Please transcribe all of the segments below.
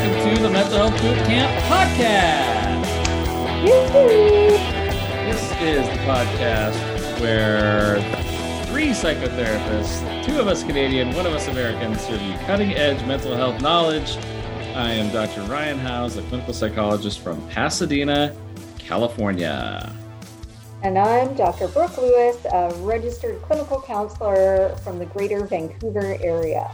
welcome to the Mental Health Boot Camp Podcast. This is the podcast where three psychotherapists, two of us Canadian, one of us American, serve you cutting edge mental health knowledge. I am Dr. Ryan Howes, a clinical psychologist from Pasadena, California. And I'm Dr. Brooke Lewis, a registered clinical counselor from the greater Vancouver area.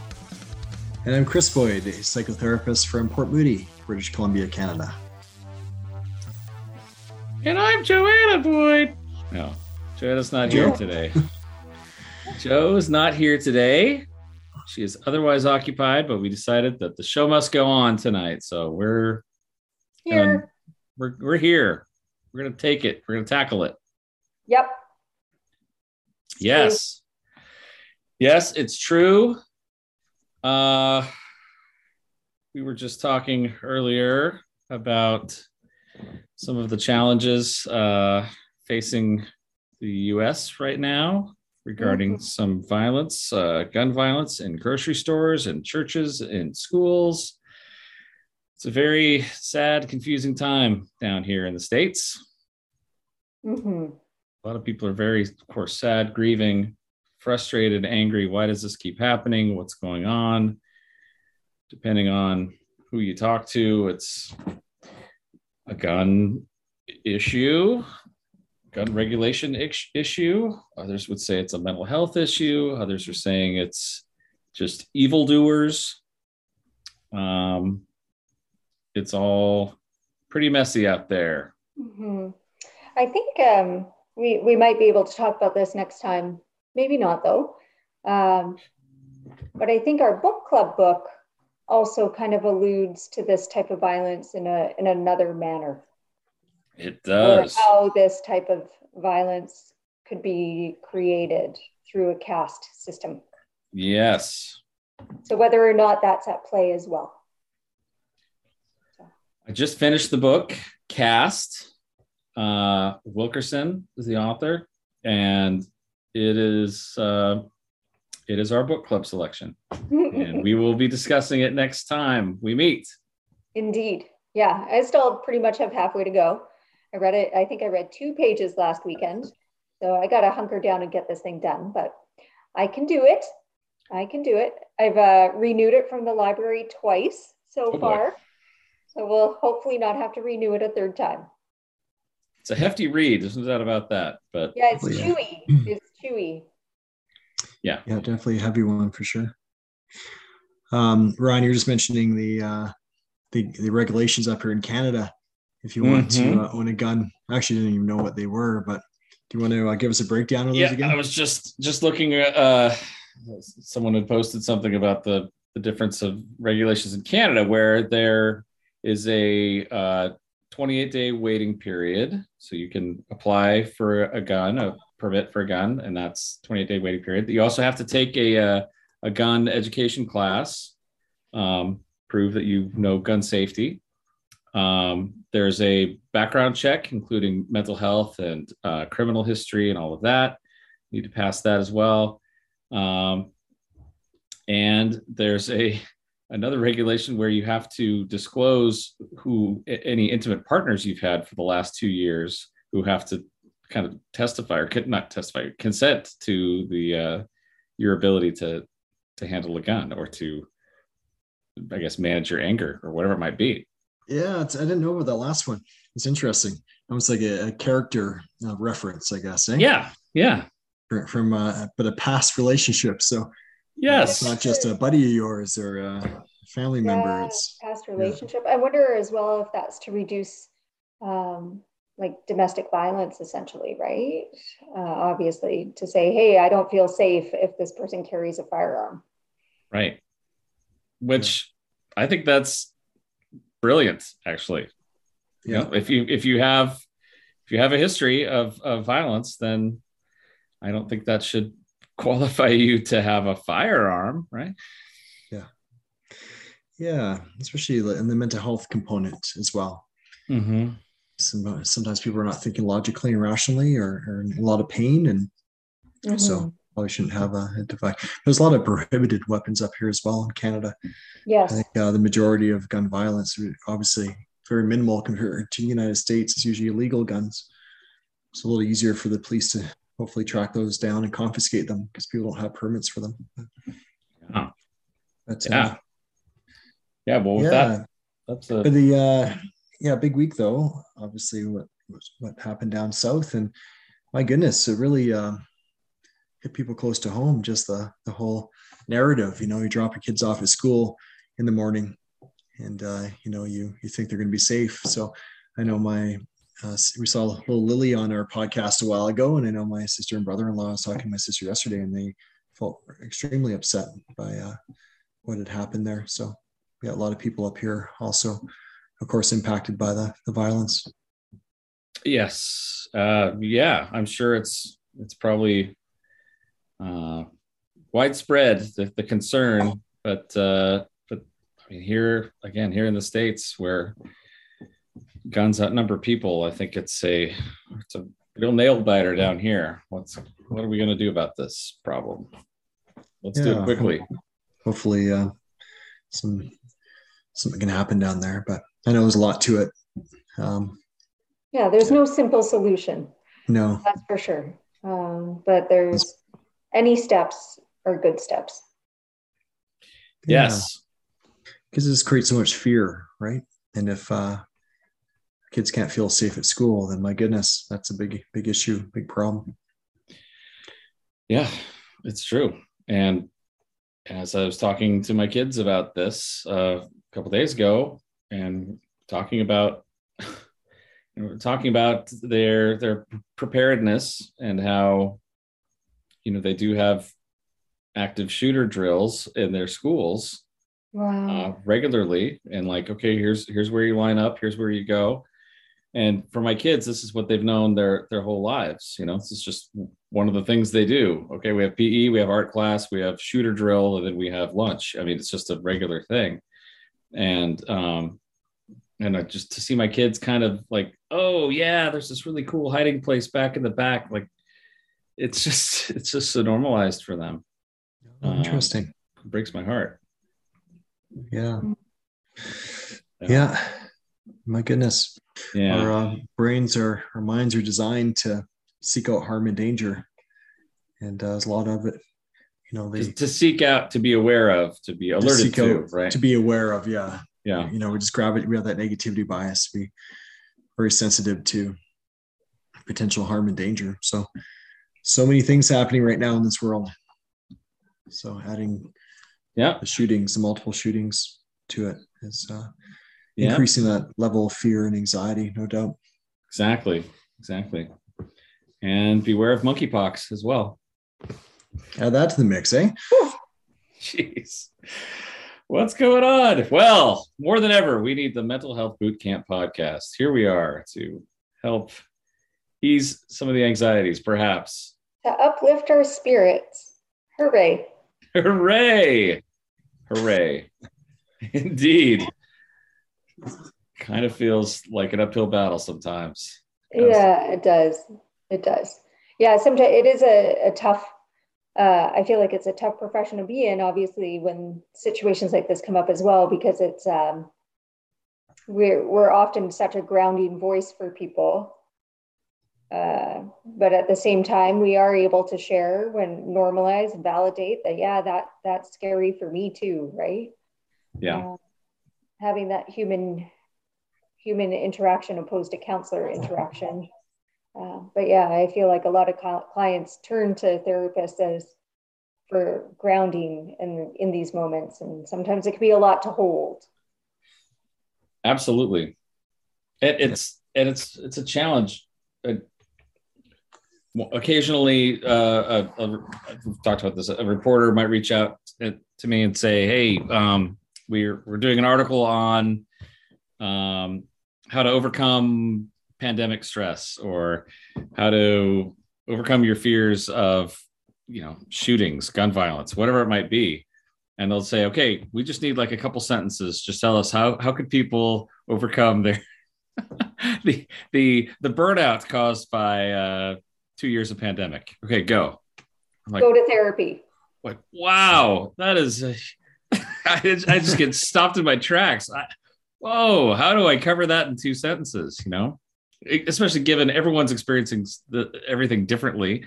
And I'm Chris Boyd, a psychotherapist from Port Moody, British Columbia, Canada. And I'm Joanna Boyd. No, Joanna's not here today. Joe is not here today. She is otherwise occupied, but we decided that the show must go on tonight. So we're Here. Um, we're we're here. We're gonna take it. We're gonna tackle it. Yep. Yes. Yes, it's true. Uh we were just talking earlier about some of the challenges uh facing the US right now regarding Mhm. some violence, uh gun violence in grocery stores and churches and schools. It's a very sad, confusing time down here in the States hmm a lot of people are very of course sad grieving frustrated angry why does this keep happening? What's going on? Depending on who you talk to it's a gun issue gun regulation issue. Others would say it's a mental health issue. Others are saying it's just evildoers. Um, it's all pretty messy out there. Hmm I think um, we we might be able to talk about this next time. Maybe not though. Um, but I think our book club book also kind of alludes to this type of violence in a in another manner, it or does how this type of violence could be created through a caste system. yes So whether or not that's at play as well. I just finished the book, Caste. Uh, Wilkerson is the author, and it is uh, it is our book club selection, and we will be discussing it next time we meet. Indeed. Yeah, I still pretty much have halfway to go. I read it, I think I read two pages last weekend. So I got to hunker down and get this thing done, but I can do it. I can do it. I've uh, renewed it from the library twice so Oh, far. So we'll hopefully not have to renew it a third time. It's a hefty read. There's no doubt about that. But Yeah, it's Oh, yeah. chewy. It's chewy. Yeah, Yeah, definitely a heavy one for sure. Um, Ryan, you're just mentioning the, uh, the the regulations up here in Canada. If you want Mhm. to uh, own a gun, I actually didn't even know what they were, but do you want to uh, give us a breakdown of those yeah, again? I was just just looking at uh, someone had posted something about the the difference of regulations in Canada, where there is a uh, 28 day waiting period, so you can apply for a gun, a permit for a gun, and that's 28 day waiting period. You also have to take a uh, a gun education class, um, prove that you know gun safety. Um, there's a background check, including mental health and uh, criminal history and all of that. You need to pass that as well. Um, and there's a another regulation where you have to disclose who any intimate partners you've had for the last two years who have to kind of testify or not testify consent to the uh, your ability to to handle a gun or to i guess manage your anger or whatever it might be Yeah, it's, I didn't know about that last one. It's interesting. Almost like a, a character uh, reference, I guess. Eh? yeah yeah Fr- From, uh, but a past relationship. So yes it's not just a buddy of yours or a family member. Yeah, It's past relationship. I wonder as well if that's to reduce um, like domestic violence, essentially, right? Uh, obviously, to say, hey, I don't feel safe if this person carries a firearm. right which i think that's brilliant actually you yeah. know if you if you have if you have a history of of violence then i don't think that should qualify you to have a firearm right Yeah, Yeah, especially in the mental health component as well. mm-hmm. Some, sometimes people are not thinking logically and rationally or, or in a lot of pain. And so probably shouldn't have a, a device. There's a lot of prohibited weapons up here as well in Canada. Yes. I think uh, the majority of gun violence, obviously, very minimal compared to the United States. It's usually illegal guns. It's a little easier for the police to hopefully track those down and confiscate them because people don't have permits for them. Yeah. But, yeah. Uh, yeah. Well, with yeah. that, that's a but the uh, yeah big week though. Obviously, what what happened down south, and my goodness, it really uh, hit people close to home. Just the the whole narrative. You know, you drop your kids off at school in the morning, and uh, you know you you think they're going to be safe. So I know my uh, we saw little Lily on our podcast a while ago, and I know my sister and brother-in-law was talking to my sister yesterday, and they felt extremely upset by uh, what had happened there. So we got a lot of people up here also, of course, impacted by the the violence. Yes. Uh, yeah, I'm sure it's it's probably uh, widespread the, the concern, but uh, but I mean here again here in the states where guns outnumber people, I think it's a it's a real nail biter down here. What's what are we going to do about this problem? Let's do it quickly. Hopefully, uh, some something can happen down there, but I know there's a lot to it. Um, Yeah, there's no simple solution, no, that's for sure. Um, but there's any steps are good steps. Yes. because this creates so much fear, right? And if uh, kids can't feel safe at school, then my goodness, that's a big, big issue, big problem. Yeah, it's true. And as I was talking to my kids about this uh, a couple days ago, and talking about you know, talking about their their preparedness and how you know they do have active shooter drills in their schools Wow. uh, regularly and like okay here's here's where you line up here's where you go and for my kids this is what they've known their their whole lives you know this is just one of the things they do okay we have pe we have art class we have shooter drill and then we have lunch i mean it's just a regular thing and um and I just to see my kids kind of like oh yeah there's this really cool hiding place back in the back like it's just it's just so normalized for them Oh, Um, interesting. it breaks my heart Yeah. Yeah. My goodness. Yeah Our uh, brains are, our minds are designed to seek out harm and danger. And uh, there's a lot of it, you know, they to, to seek out to be aware of to be to alerted seek to out, right to be aware of. Yeah. yeah You know, we just grab it. We have that negativity bias. We very sensitive to potential harm and danger. So, so many things happening right now in this world. So adding yeah the shootings, the multiple shootings to it is uh, yeah. increasing that level of fear and anxiety, no doubt. exactly. Exactly. And beware of monkeypox as well. Add that to the mix, eh? jeez. What's going on? Well more than ever we need the mental health boot camp podcast. Here we are to help ease some of the anxieties perhaps. To uplift our spirits. Hooray. hooray! Hooray. Indeed kind of feels like an uphill battle sometimes. Yeah, it does. It does. Yeah, sometimes it is a, a tough, uh, I feel like it's a tough profession to be in, obviously, when situations like this come up as well, because it's, um, we're, we're often such a grounding voice for people. Uh, but at the same time, we are able to share when normalize and validate that, yeah, that that's scary for me too, right? yeah Uh, having that human human interaction opposed to counselor interaction. Uh, but yeah, I feel like a lot of clients turn to therapists as for grounding in in these moments, and sometimes it can be a lot to hold. absolutely it, it's and it's it's a challenge Uh, occasionally uh, a, a, we've talked about this a reporter might reach out to me and say hey um, we're we're doing an article on um, how to overcome pandemic stress or how to overcome your fears of you know shootings gun violence whatever it might be and they'll say okay we just need like a couple sentences just tell us how how could people overcome their the the the burnout caused by uh two years of pandemic okay go like, Go to therapy. like wow, that is. I, just- I just get stopped in my tracks. I, whoa, how do I cover that in two sentences? You know, especially given everyone's experiencing the, everything differently.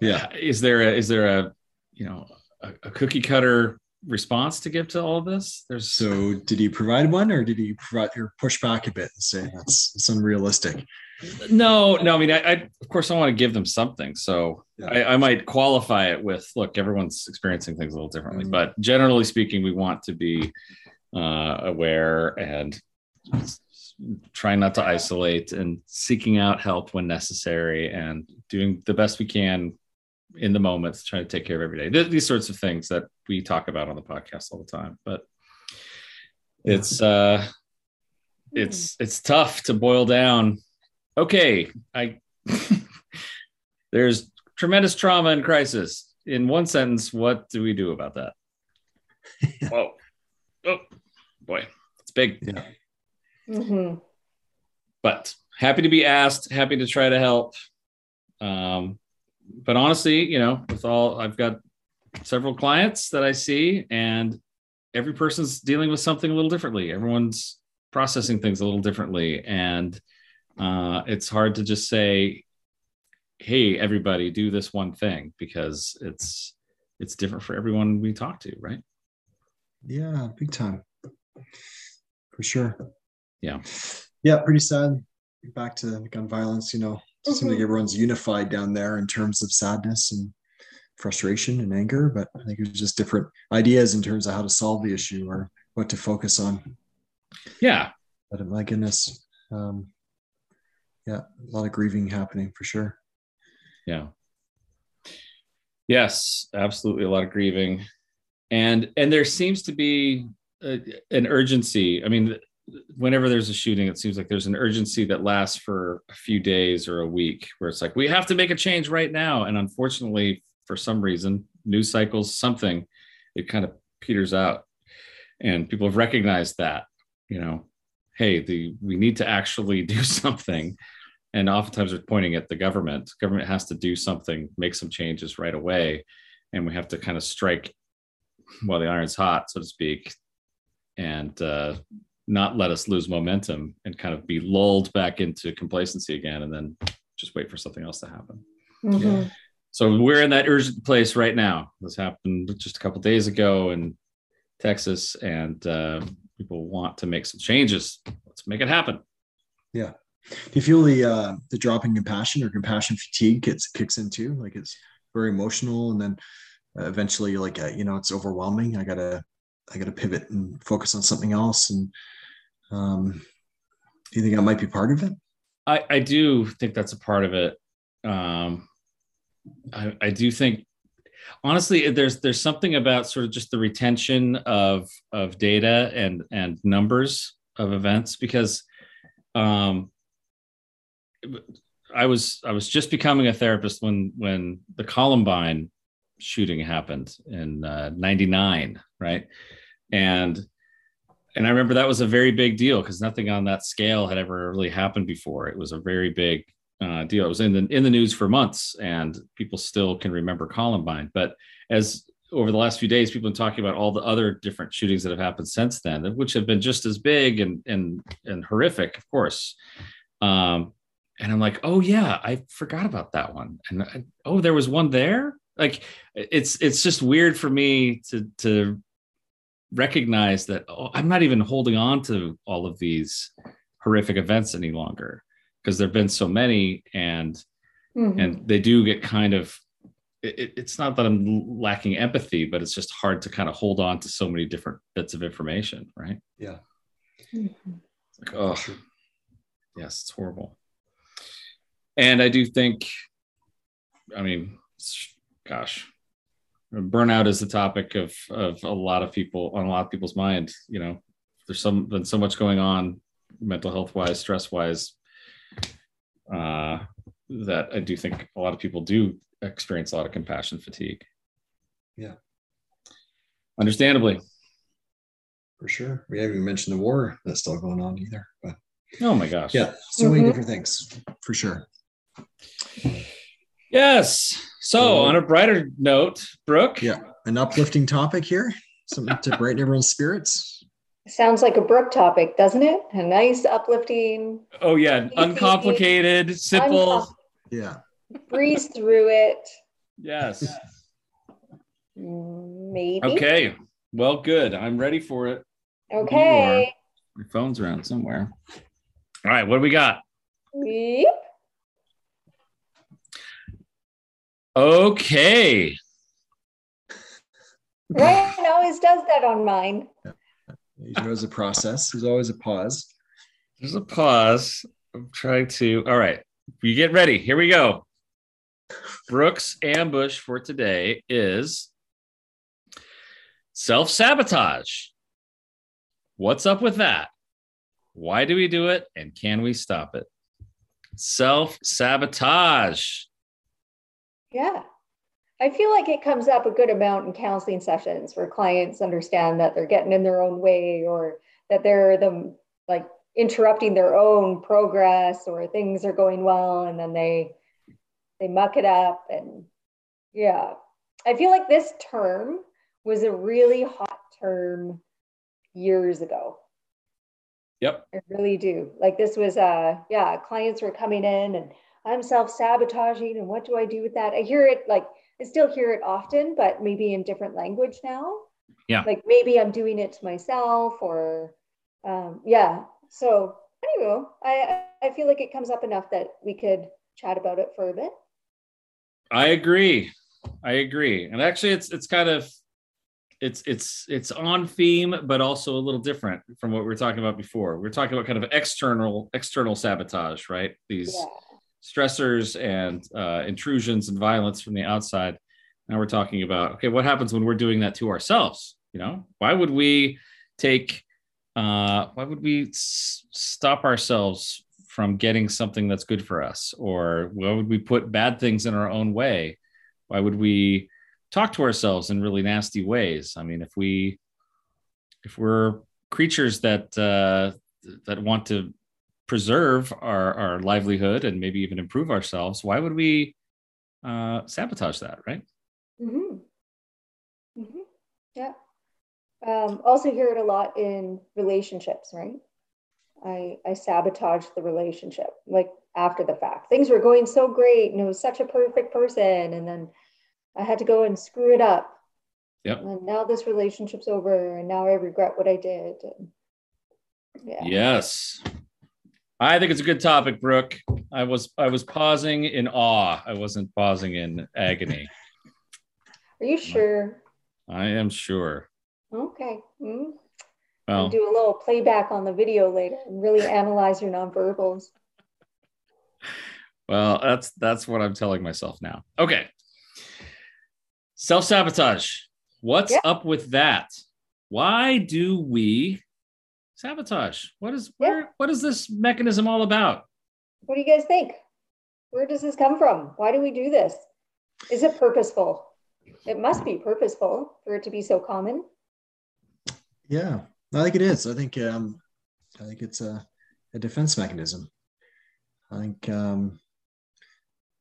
Yeah. Is there a is there a you know a, a cookie cutter response to give to all of this? There's So did he provide one or did he provide or push back a bit and say that's it's unrealistic? no, no. I mean, I, I of course I want to give them something. So Yeah. I, I might qualify it with look, everyone's experiencing things a little differently, Mhm. but generally speaking, we want to be uh, aware and trying not to isolate and seeking out help when necessary and doing the best we can in the moments, trying to take care of every day. Th- these sorts of things that we talk about on the podcast all the time, but it's uh it's it's tough to boil down. Okay i there's tremendous trauma and crisis. In one sentence what do we do about that? Whoa. Oh boy. It's big. Yeah. Mm-hmm. but happy to be asked happy to try to help. Um but honestly you know with all i've got several clients that i see and every person's dealing with something a little differently everyone's processing things a little differently and uh it's hard to just say hey everybody do this one thing because it's it's different for everyone we talk to right Yeah, big time. For sure. Yeah. Yeah, pretty sad. Back to gun violence, you know. It seems like Mhm. everyone's unified down there in terms of sadness and frustration and anger, but I think it's just different ideas in terms of how to solve the issue or what to focus on. yeah But my goodness, um, yeah, a lot of grieving happening for sure. yeah yes absolutely a lot of grieving and and there seems to be a, an urgency i mean whenever there's a shooting it seems like there's an urgency that lasts for a few days or a week where it's like we have to make a change right now. And unfortunately for some reason news cycles something it kind of peters out. And people have recognized that you know hey the we need to actually do something. And oftentimes they're pointing at the government. Government has to do something make some changes right away. And we have to kind of strike while the iron's hot so to speak. And uh, not let us lose momentum and kind of be lulled back into complacency again and then just wait for something else to happen Mhm. so we're in that urgent place right now this happened just a couple days ago in texas and uh, people want to make some changes let's make it happen Yeah. Do you feel the uh, the drop in compassion or compassion fatigue gets kicks in too? Like it's very emotional, and then uh, eventually, like uh, you know, it's overwhelming. I gotta I gotta pivot and focus on something else. And um, do you think that might be part of it? I, I do think that's a part of it. Um, I, I do think, honestly, there's there's something about sort of just the retention of of data and and numbers of events because um, I was I was just becoming a therapist when when the Columbine shooting happened in '99, right? And and I remember that was a very big deal because nothing on that scale had ever really happened before. It was a very big uh, deal. It was in the in the news for months, and people still can remember Columbine. But as over the last few days, people have been talking about all the other different shootings that have happened since then, which have been just as big and and and horrific, of course. Um, and I'm like, oh yeah, I forgot about that one. And I, oh, there was one there. Like it's it's just weird for me to to recognize that oh, I'm not even holding on to all of these horrific events any longer because there've been so many and Mhm. and they do get kind of it, it's not that I'm lacking empathy, but it's just hard to kind of hold on to so many different bits of information, right? Yeah. It's like, oh, yes, it's horrible. And I do think, I mean, s- gosh, burnout is the topic of of a lot of people on a lot of people's mind. You know, there's some been so much going on, mental health wise, stress wise, uh, that I do think a lot of people do experience a lot of compassion fatigue. Yeah. understandably. For sure. We haven't even mentioned the war that's still going on either. But Oh my gosh. yeah, so many Mhm. different things for sure. Yes. So, on a brighter note, Brooke. Yeah, an uplifting topic here, something to brighten everyone's spirits. Sounds like a Brooke topic, doesn't it? A nice, uplifting. Oh yeah, uncomplicated, simple. Yeah. Breeze through it. Yes. Maybe. Okay. Well, good. I'm ready for it. Okay. My phone's around somewhere. All right, what do we got? Yep. Okay. Ryan always does that on mine. There's always a process. There's always a pause. There's a pause. I'm trying to. All right. You get ready. Here we go. Brooke's ambush for today is self sabotage. What's up with that? Why do we do it? And can we stop it? Self sabotage. Yeah. I feel like it comes up a good amount in counseling sessions where clients understand that they're getting in their own way or that they're the like interrupting their own progress or things are going well and then they they muck it up and yeah. I feel like this term was a really hot term years ago. Yep. I really do. Like this was uh yeah, clients were coming in and I'm self-sabotaging and what do I do with that? I hear it like I still hear it often, but maybe in different language now. Yeah. Like maybe I'm doing it to myself or um, yeah. So anyway, I I feel like it comes up enough that we could chat about it for a bit. I agree. I agree. And actually it's it's kind of it's it's it's on theme but also a little different from what we were talking about before. We are talking about kind of external external sabotage, right? These yeah. Stressors and uh, intrusions and violence from the outside. Now we're talking about okay, what happens when we're doing that to ourselves? You know, why would we take uh, why would we s- stop ourselves from getting something that's good for us or why would we put bad things in our own way why would we talk to ourselves in really nasty ways i mean if we if we're creatures that uh, that want to preserve our our livelihood and maybe even improve ourselves why would we uh, sabotage that right mm-hmm. Mm-hmm. yeah um, also hear it a lot in relationships right I, I sabotaged the relationship like after the fact. Things were going so great and it was such a perfect person. And then I had to go and screw it up. Yep. And now this relationship's over and now I regret what I did. And yeah. Yes. I think it's a good topic, Brooke. I was I was pausing in awe. I wasn't pausing in agony. Are you sure? I am sure. Okay. Mm-hmm. Well, do a little playback on the video later and really analyze your nonverbals. Well, that's that's what I'm telling myself now. Okay. Self-sabotage. What's yeah. up with that? Why do we sabotage? What is where yeah. what is this mechanism all about? What do you guys think? Where does this come from? Why do we do this? Is it purposeful? It must be purposeful for it to be so common. Yeah, I think it is. I think um, I think it's a, a defense mechanism. I think um,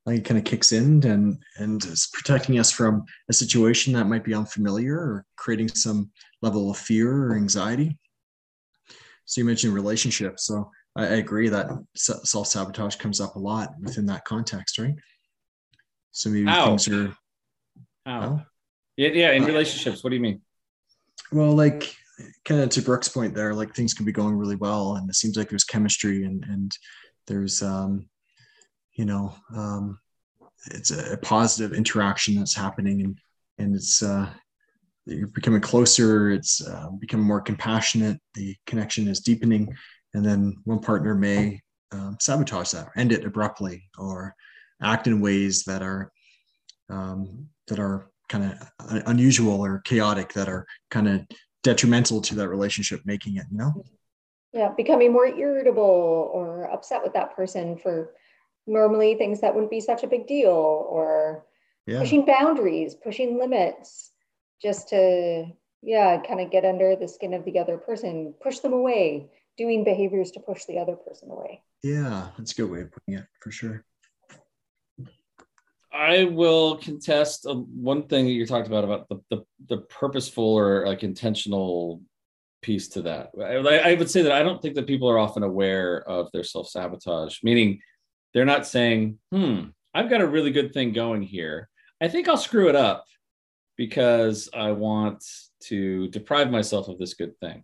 I think it kind of kicks in and and is protecting us from a situation that might be unfamiliar or creating some level of fear or anxiety. So you mentioned relationships. So I, agree that self sabotage comes up a lot within that context, right? So maybe Ow. things are. How? Yeah, yeah. In relationships, what do you mean? Well, like kind of to Brooke's point there, like things can be going really well, and it seems like there's chemistry and and there's um, you know um, it's a, positive interaction that's happening, and and it's uh, you're becoming closer. It's uh, becoming more compassionate. The connection is deepening, and then one partner may um, sabotage that, end it abruptly, or act in ways that are um, that are kind of unusual or chaotic that are kind of detrimental to that relationship making it you know yeah becoming more irritable or upset with that person for normally things that wouldn't be such a big deal or yeah. pushing boundaries pushing limits just to yeah kind of get under the skin of the other person push them away doing behaviors to push the other person away yeah that's a good way of putting it for sure I will contest uh, one thing that you talked about about the, the, the purposeful or like intentional piece to that. I, I, would say that I don't think that people are often aware of their self sabotage, meaning they're not saying, "Hmm, I've got a really good thing going here. I think I'll screw it up because I want to deprive myself of this good thing."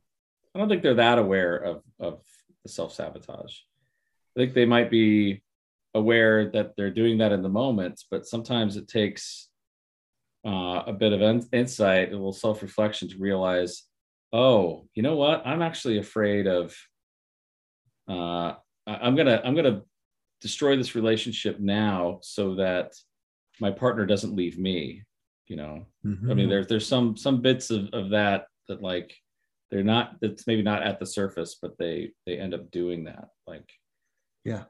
I don't think they're that aware of of the self sabotage. I think they might be aware that they're doing that in the moment, but sometimes it takes uh, a bit of in- insight, a little self reflection to realize, oh, you know what? I'm actually afraid of. Uh, I'm gonna I'm gonna destroy this relationship now so that my partner doesn't leave me. You know, mm-hmm. I mean, there's there's some some bits of of that that like they're not it's maybe not at the surface, but they they end up doing that. Like, yeah,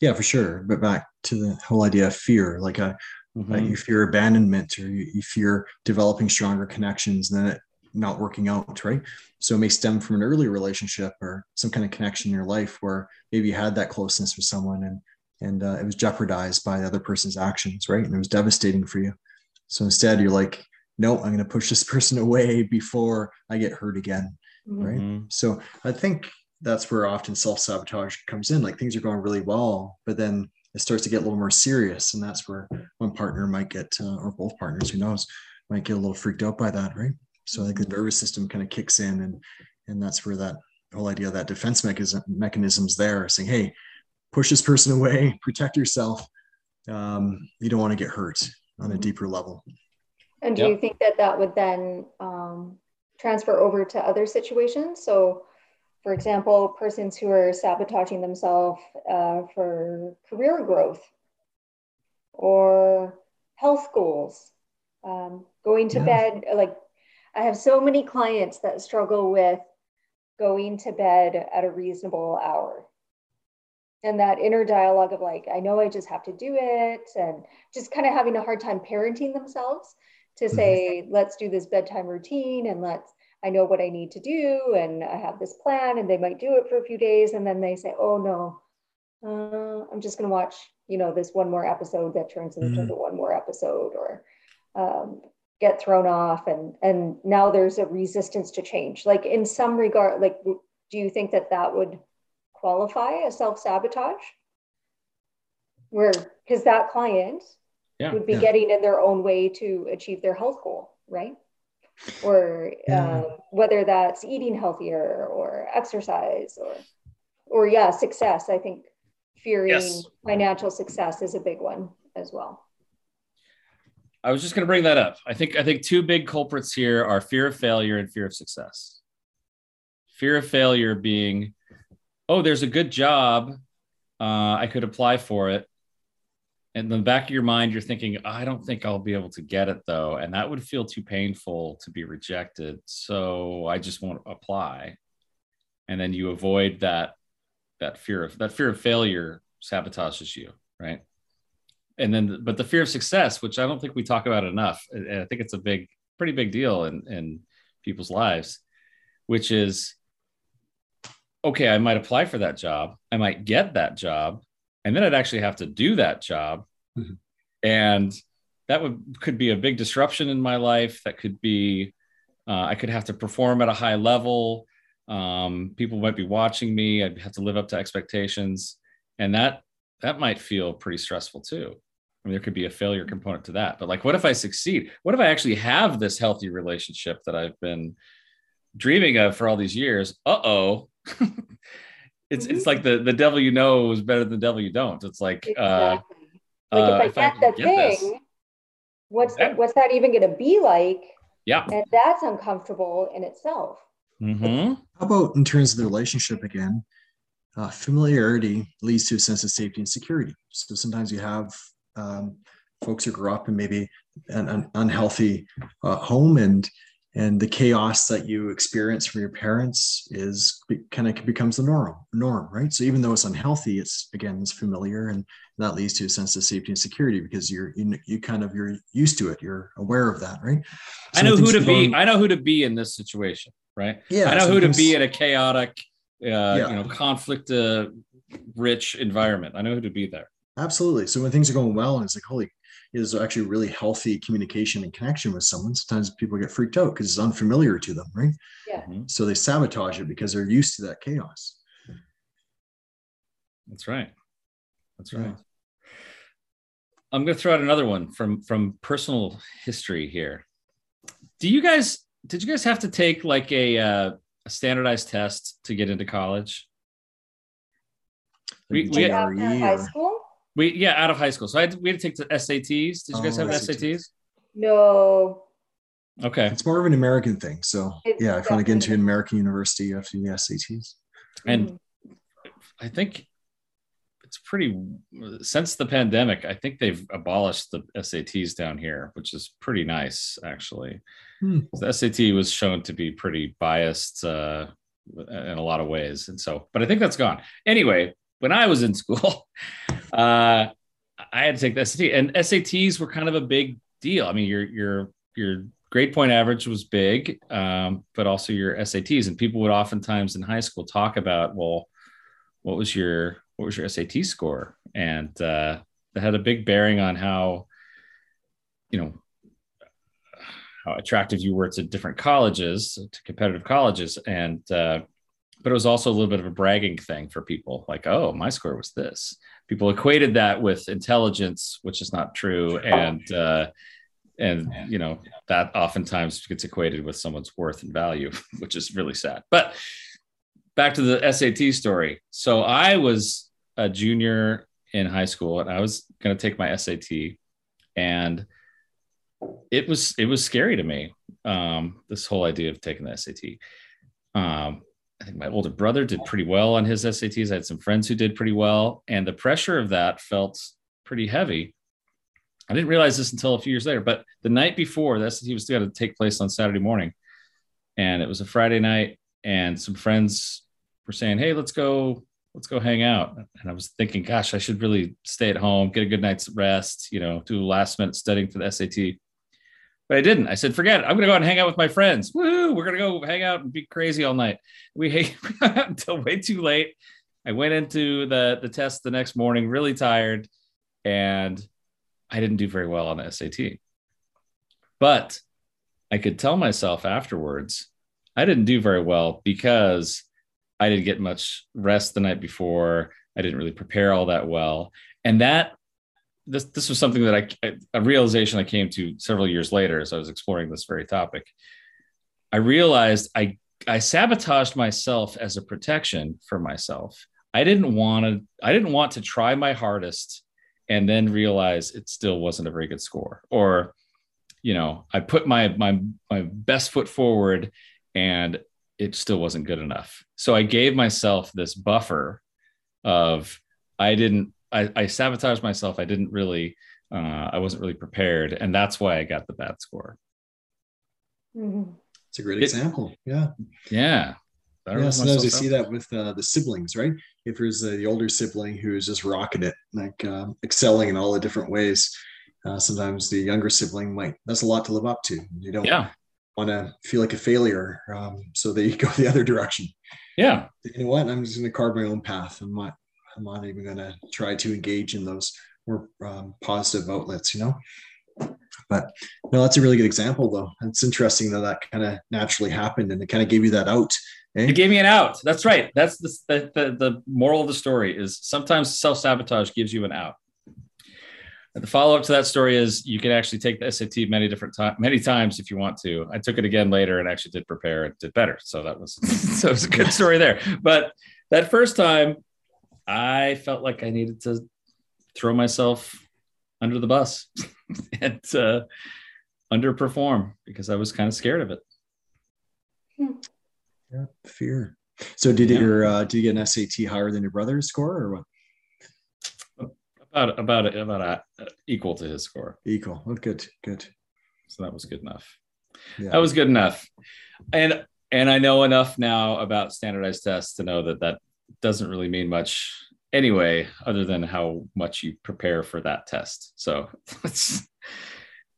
yeah, for sure. But back to the whole idea of fear, like a, uh, mm-hmm. like you fear abandonment or you, you fear developing stronger connections than it not working out, right? So it may stem from an early relationship or some kind of connection in your life where maybe you had that closeness with someone and and uh, it was jeopardized by the other person's actions, right? And it was devastating for you. So instead, you're like, no, I'm going to push this person away before I get hurt again, right? Mm-hmm. So I think that's where often self sabotage comes in. Like things are going really well, but then it starts to get a little more serious, and that's where one partner might get, uh, or both partners, who knows, might get a little freaked out by that, right? So I think the nervous system kind of kicks in, and and that's where that whole idea of that defense mechanism mechanisms there, saying, hey, push this person away, protect yourself. Um, you don't want to get hurt on a mm-hmm. deeper level. And do yep. you think that that would then um, transfer over to other situations? So for example, persons who are sabotaging themselves uh, for career growth or health goals, um, going to yeah. bed. Like, I have so many clients that struggle with going to bed at a reasonable hour. And that inner dialogue of like, I know I just have to do it, and just kind of having a hard time parenting themselves to mm-hmm. say, mm-hmm. let's do this bedtime routine and let's I know what I need to do and I have this plan and they might do it for a few days and then they say, oh no, uh, I'm just going to watch, you know, this one more episode that turns into mm-hmm. one more episode or um, get thrown off. And, and now there's a resistance to change. Like in some regard, like, do you think that that would qualify as self-sabotage? Where, because that client yeah, would be yeah. getting in their own way to achieve their health goal, right? or yeah. um, whether that's eating healthier or exercise or or yeah success i think fearing yes. financial success is a big one as well i was just going to bring that up i think i think two big culprits here are fear of failure and fear of success fear of failure being oh there's a good job uh, i could apply for it. In the back of your mind you're thinking i don't think i'll be able to get it though and that would feel too painful to be rejected. So i just won't apply. And then you avoid that that fear of that fear of failure sabotages you right? And then but the fear of success which i don't think we talk about enough and i think it's a big pretty big deal in in people's lives which is okay i might apply for that job i might get that job and then I'd actually have to do that job, mm-hmm. and that would could be a big disruption in my life. That could be uh, I could have to perform at a high level. Um, people might be watching me. I'd have to live up to expectations, and that that might feel pretty stressful too. I mean, there could be a failure component to that. But like, what if I succeed? What if I actually have this healthy relationship that I've been dreaming of for all these years? Uh oh. it's it's like the the devil you know is better than the devil you don't. It's like uh, like if uh, I get the thing, this, what's that, what's that even going to be like? Yeah, and that's uncomfortable in itself. Mm-hmm. How about in terms of the relationship again? Uh, familiarity leads to a sense of safety and security. So sometimes you have um, folks who grew up in maybe an, an unhealthy uh, home and and the chaos that you experience from your parents is kind of becomes the norm norm right? So even though it's unhealthy it's again it's familiar and that leads to a sense of safety and security because you're you, you kind of you're used to it you're aware of that right? So i know who to be i know who to be in this situation right? Yeah i know who to be in a chaotic uh, yeah. you know conflict uh, rich environment. I know who to be there. Absolutely. So when things are going well and it's like holy is actually really healthy communication and connection with someone, sometimes people get freaked out because it's unfamiliar to them, right? Yeah. Mhm. So they sabotage it because they're used to that chaos. That's right. That's Yeah. right. I'm going to throw out another one from from personal history here. Do you guys did you guys have to take like a, uh, a standardized test to get into college? We- Like we- Like GRE high school? We yeah, out of high school. So I had to, we had to take the SATs. Did you guys Oh, have SATs. SATs? No. Okay. It's more of an American thing. So It's yeah, if you want to get into an American university, you have to do the SATs. And Mhm. I think it's pretty since the pandemic. I think they've abolished the SATs down here, which is pretty nice, actually. Hmm. The SAT was shown to be pretty biased uh, in a lot of ways, and so, but I think that's gone. Anyway, when I was in school, uh, I had to take the SAT, and SATs were kind of a big deal. I mean, your your your grade point average was big, um, but also your SATs, and people would oftentimes in high school talk about, well, what was your what was your SAT score, and uh, had a big bearing on how, you know, how attractive you were to different colleges, to competitive colleges, and uh, but it was also a little bit of a bragging thing for people, like, oh, my score was this. People equated that with intelligence, which is not true, and uh, and you know that oftentimes gets equated with someone's worth and value, which is really sad. But back to the SAT story. So I was a junior in high school, and I was going to take my SAT, and it was it was scary to me. Um, this whole idea of taking the SAT. Um, I think my older brother did pretty well on his SATs. I had some friends who did pretty well, and the pressure of that felt pretty heavy. I didn't realize this until a few years later, but the night before, the SAT was going to take place on Saturday morning, and it was a Friday night, and some friends were saying, "Hey, let's go, let's go hang out." And I was thinking, "Gosh, I should really stay at home, get a good night's rest, you know, do last minute studying for the SAT." But I didn't. I said, forget it. I'm going to go out and hang out with my friends. Woo! We're going to go hang out and be crazy all night. We hang out until way too late. I went into the, the test the next morning, really tired, and I didn't do very well on the SAT. But I could tell myself afterwards, I didn't do very well because I didn't get much rest the night before. I didn't really prepare all that well. And that this this was something that I a realization I came to several years later as I was exploring this very topic. I realized I I sabotaged myself as a protection for myself. I didn't want to I didn't want to try my hardest and then realize it still wasn't a very good score or you know, I put my my my best foot forward and it still wasn't good enough. So I gave myself this buffer of I didn't I, I sabotaged myself. I didn't really, uh, I wasn't really prepared, and that's why I got the bad score. Mhm. It's a great It- example. Yeah. Yeah, I Yeah. Sometimes you see that with uh, the siblings, right? If there's uh, the older sibling who's just rocking it, like um, excelling in all the different ways, uh, sometimes the younger sibling might, that's a lot to live up to. You don't Yeah, want to feel like a failure. Um, so they go the other direction. yeah, You know what? I'm just going to carve my own path. I'm not, I'm not even going to try to engage in those more um, positive outlets, you know? But no, that's a really good example, though. It's interesting that that kind of naturally happened and it kind of gave you that out. eh? it gave me an out. That's right. That's the the, the, the moral of the story is sometimes self sabotage gives you an out. And the follow up to that story is you can actually take the SAT many different times, many times if you want to. I took it again later and actually did prepare and did better. So that was so it was a good story there. But that first time, I felt like I needed to throw myself under the bus and uh, underperform because I was kind of scared of it. Yeah, fear. So did Yeah. your uh, did you get an SAT higher than your brother's score or what? About about about uh, equal to his score. Equal. Oh, good, good. So that was good enough. Yeah. That was good enough. And and I know enough now about standardized tests to know that that doesn't really mean much anyway, other than how much you prepare for that test. So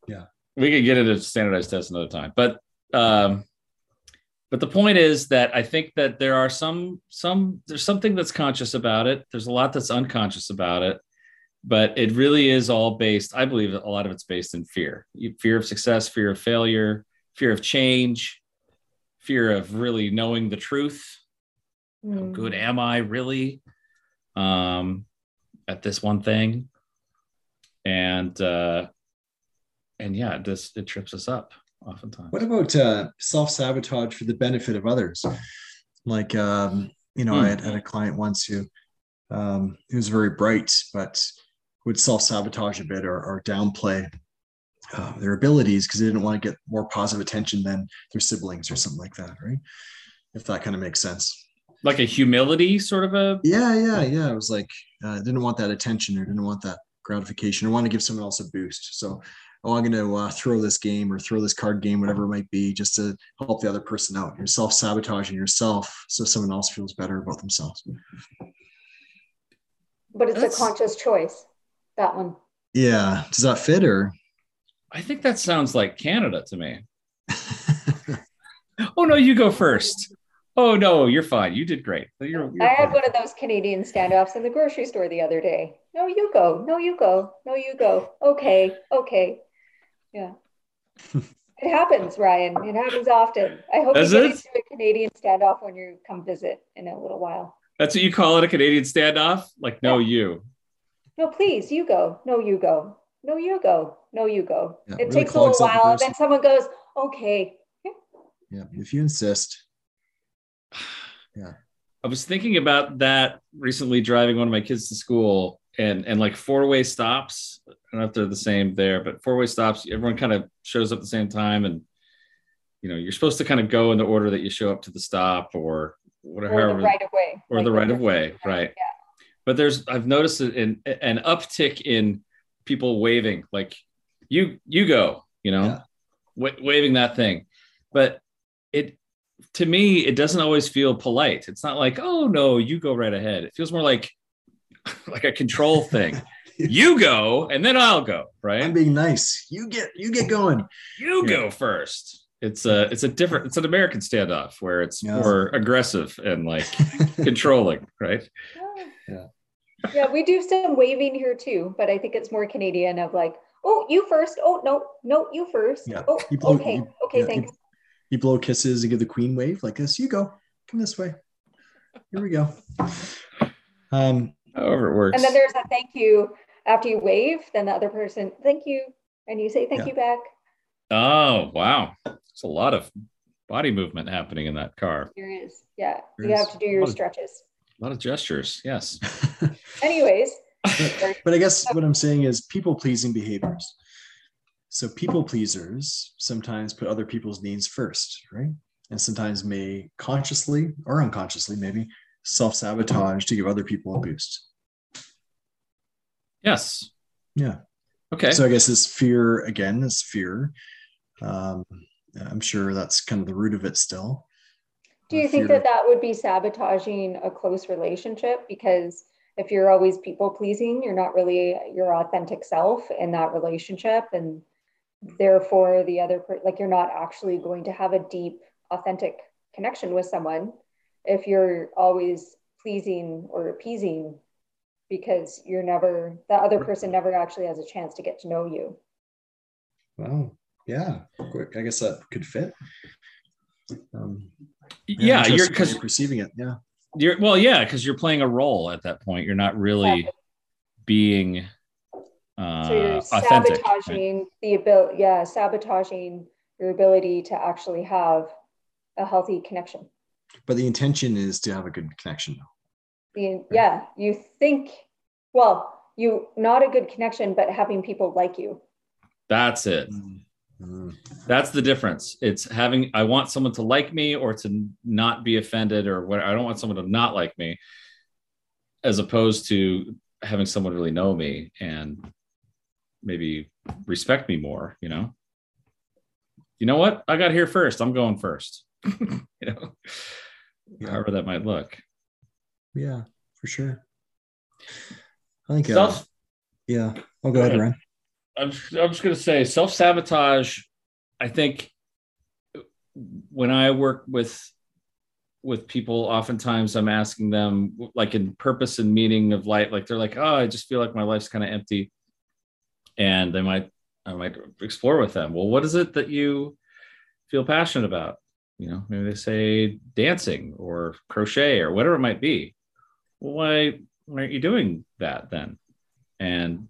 Yeah. we could get into standardized tests another time. But um but the point is that I think that there are some some there's something that's conscious about it. There's a lot that's unconscious about it. but it really is all based i believe a lot of it's based in fear fear of success fear of failure fear of change fear of really knowing the truth mm. how good mm. am i really um at this one thing and uh and yeah this it trips us up oftentimes what about uh self-sabotage for the benefit of others like um you know mm. I had, had, a client once who um who was very bright but would self-sabotage a bit or, or downplay uh, their abilities because they didn't want to get more positive attention than their siblings or something like that right if that kind of makes sense like a humility sort of a yeah yeah yeah. It was like uh, didn't want that attention or didn't want that gratification or want to give someone else a boost. So oh i'm going to uh, throw this game or throw this card game whatever it might be just to help the other person out. You're self-sabotaging yourself so someone else feels better about themselves. But it's That's... a conscious choice that one. Yeah. Does that fit or? I think that sounds like canada to me. Oh no you go first Oh no, you're fine. You did great. You're, you're I had one of those Canadian standoffs in the grocery store the other day. No, you go. No, you go. No, you go. Okay, okay. Yeah. it happens, Ryan. It happens often. I hope Does you get it? into a Canadian standoff when you come visit in a little while. That's what you call it, a Canadian standoff? Like, no, yeah. you. No, please, you go. No, you go. No, you go. No, you go. Yeah, it really takes a little while, and then someone goes, okay. Yeah, if you insist yeah. I was thinking about that recently driving one of my kids to school and and like four way stops. I don't know if they're the same there, but four way stops, everyone kind of shows up at the same time and you know, you're supposed to kind of go in the order that you show up to the stop or whatever. Or the right of way. Or like the right of way, right. Yeah. But there's I've noticed an an uptick in people waving, like you you go, you know, yeah. w- waving that thing. But it to me, it doesn't always feel polite. It's not like, oh no, you go right ahead. It feels more like like a control thing. you go and then I'll go, right? I'm being nice. You get you get going. You yeah. go first. It's a it's a different it's an American standoff where it's yeah. more aggressive and like controlling, right? Yeah. Yeah, we do some waving here too, but I think it's more Canadian of like, oh, you first. Oh no, no, you first. Yeah. Oh, okay, okay, thanks you blow kisses and give the queen wave like this. You go, come this way. Here we go. Um, However it works. And then there's a thank you after you wave. Then the other person, thank you, and you say thank yeah. you back. Oh wow, it's a lot of body movement happening in that car. There is, yeah. There you is have to do your stretches. Of, a lot of gestures, yes. Anyways. but, but I guess what I'm saying is people pleasing behaviors. So people pleasers sometimes put other people's needs first, right? And sometimes may consciously or unconsciously maybe self-sabotage to give other people a boost. Yes. Yeah. Okay. So I guess this fear again, this fear. Um, I'm sure that's kind of the root of it still. Do you think that that would be sabotaging a close relationship? Because if you're always people pleasing, you're not really your authentic self in that relationship. And therefore the other like you're not actually going to have a deep authentic connection with someone if you're always pleasing or appeasing because you're never the other person never actually has a chance to get to know you. Wow yeah i guess that could fit. Um, yeah, you're because you're perceiving it yeah. You're well yeah because you're playing a role at that point. You're not really being uh, so you're sabotaging right? the ability, yeah, sabotaging your ability to actually have a healthy connection. But the intention is to have a good connection. The, right? Yeah, you think, well, you not a good connection, but having people like you. That's it. Mm-hmm. That's the difference. It's having I want someone to like me or to not be offended or what I don't want someone to not like me as opposed to having someone really know me and maybe respect me more, you know? You know what? I got here first. I'm going first. you know, yeah. however that might look. Yeah, for sure. I think, uh, self, uh, yeah. I'll go ahead, Ryan. I'm, I'm just going to say self sabotage. I think when I work with with people, oftentimes I'm asking them, like in purpose and meaning of life, like they're like, oh, I just feel like my life's kind of empty. And they might, I might explore with them. Well, what is it that you feel passionate about? You know, maybe they say dancing or crochet or whatever it might be. Well, why, why aren't you doing that then? And